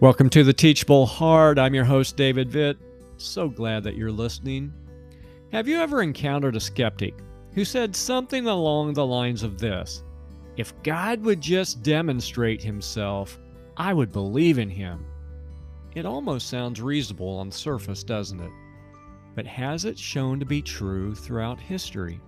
Welcome to the Teachable Heart. I'm your host, David Vitt. So glad that you're listening. Have you ever encountered a skeptic who said something along the lines of this If God would just demonstrate himself, I would believe in him? It almost sounds reasonable on the surface, doesn't it? But has it shown to be true throughout history?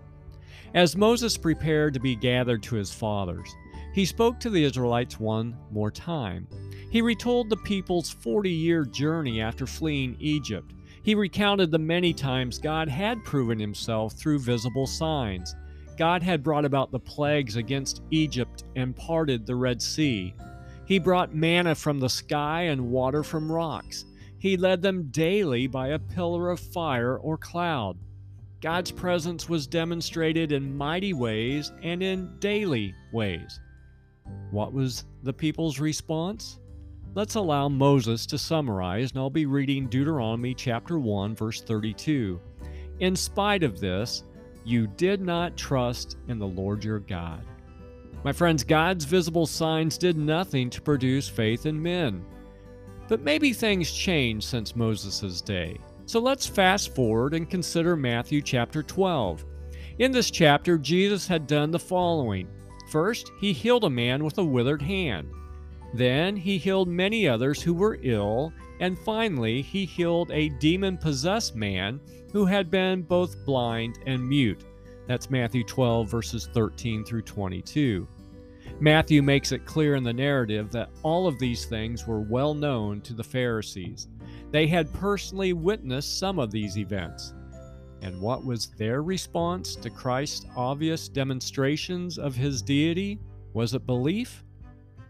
As Moses prepared to be gathered to his fathers, he spoke to the Israelites one more time. He retold the people's 40 year journey after fleeing Egypt. He recounted the many times God had proven himself through visible signs. God had brought about the plagues against Egypt and parted the Red Sea. He brought manna from the sky and water from rocks. He led them daily by a pillar of fire or cloud. God's presence was demonstrated in mighty ways and in daily ways. What was the people's response? Let's allow Moses to summarize, and I'll be reading Deuteronomy chapter 1, verse 32. In spite of this, you did not trust in the Lord your God. My friends, God's visible signs did nothing to produce faith in men. But maybe things changed since Moses' day. So let's fast forward and consider Matthew chapter 12. In this chapter, Jesus had done the following First, he healed a man with a withered hand. Then he healed many others who were ill, and finally he healed a demon possessed man who had been both blind and mute. That's Matthew 12, verses 13 through 22. Matthew makes it clear in the narrative that all of these things were well known to the Pharisees. They had personally witnessed some of these events. And what was their response to Christ's obvious demonstrations of his deity? Was it belief?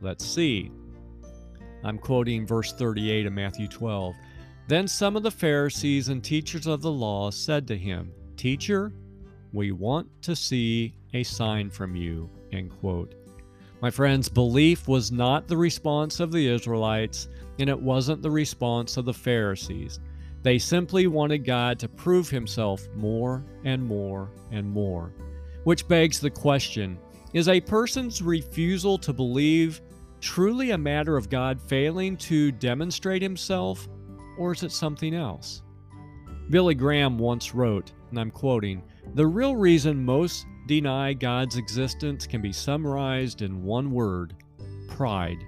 Let's see. I'm quoting verse 38 of Matthew 12. Then some of the Pharisees and teachers of the law said to him, Teacher, we want to see a sign from you. End quote. My friends, belief was not the response of the Israelites, and it wasn't the response of the Pharisees. They simply wanted God to prove himself more and more and more. Which begs the question is a person's refusal to believe truly a matter of God failing to demonstrate himself, or is it something else? Billy Graham once wrote, and I'm quoting, The real reason most deny God's existence can be summarized in one word pride.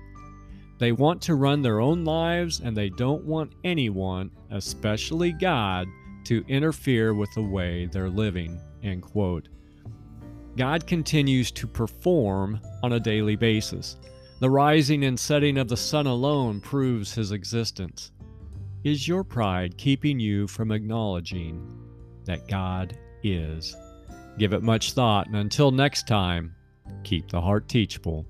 They want to run their own lives and they don't want anyone, especially God, to interfere with the way they're living. End quote. God continues to perform on a daily basis. The rising and setting of the sun alone proves his existence. Is your pride keeping you from acknowledging that God is? Give it much thought, and until next time, keep the heart teachable.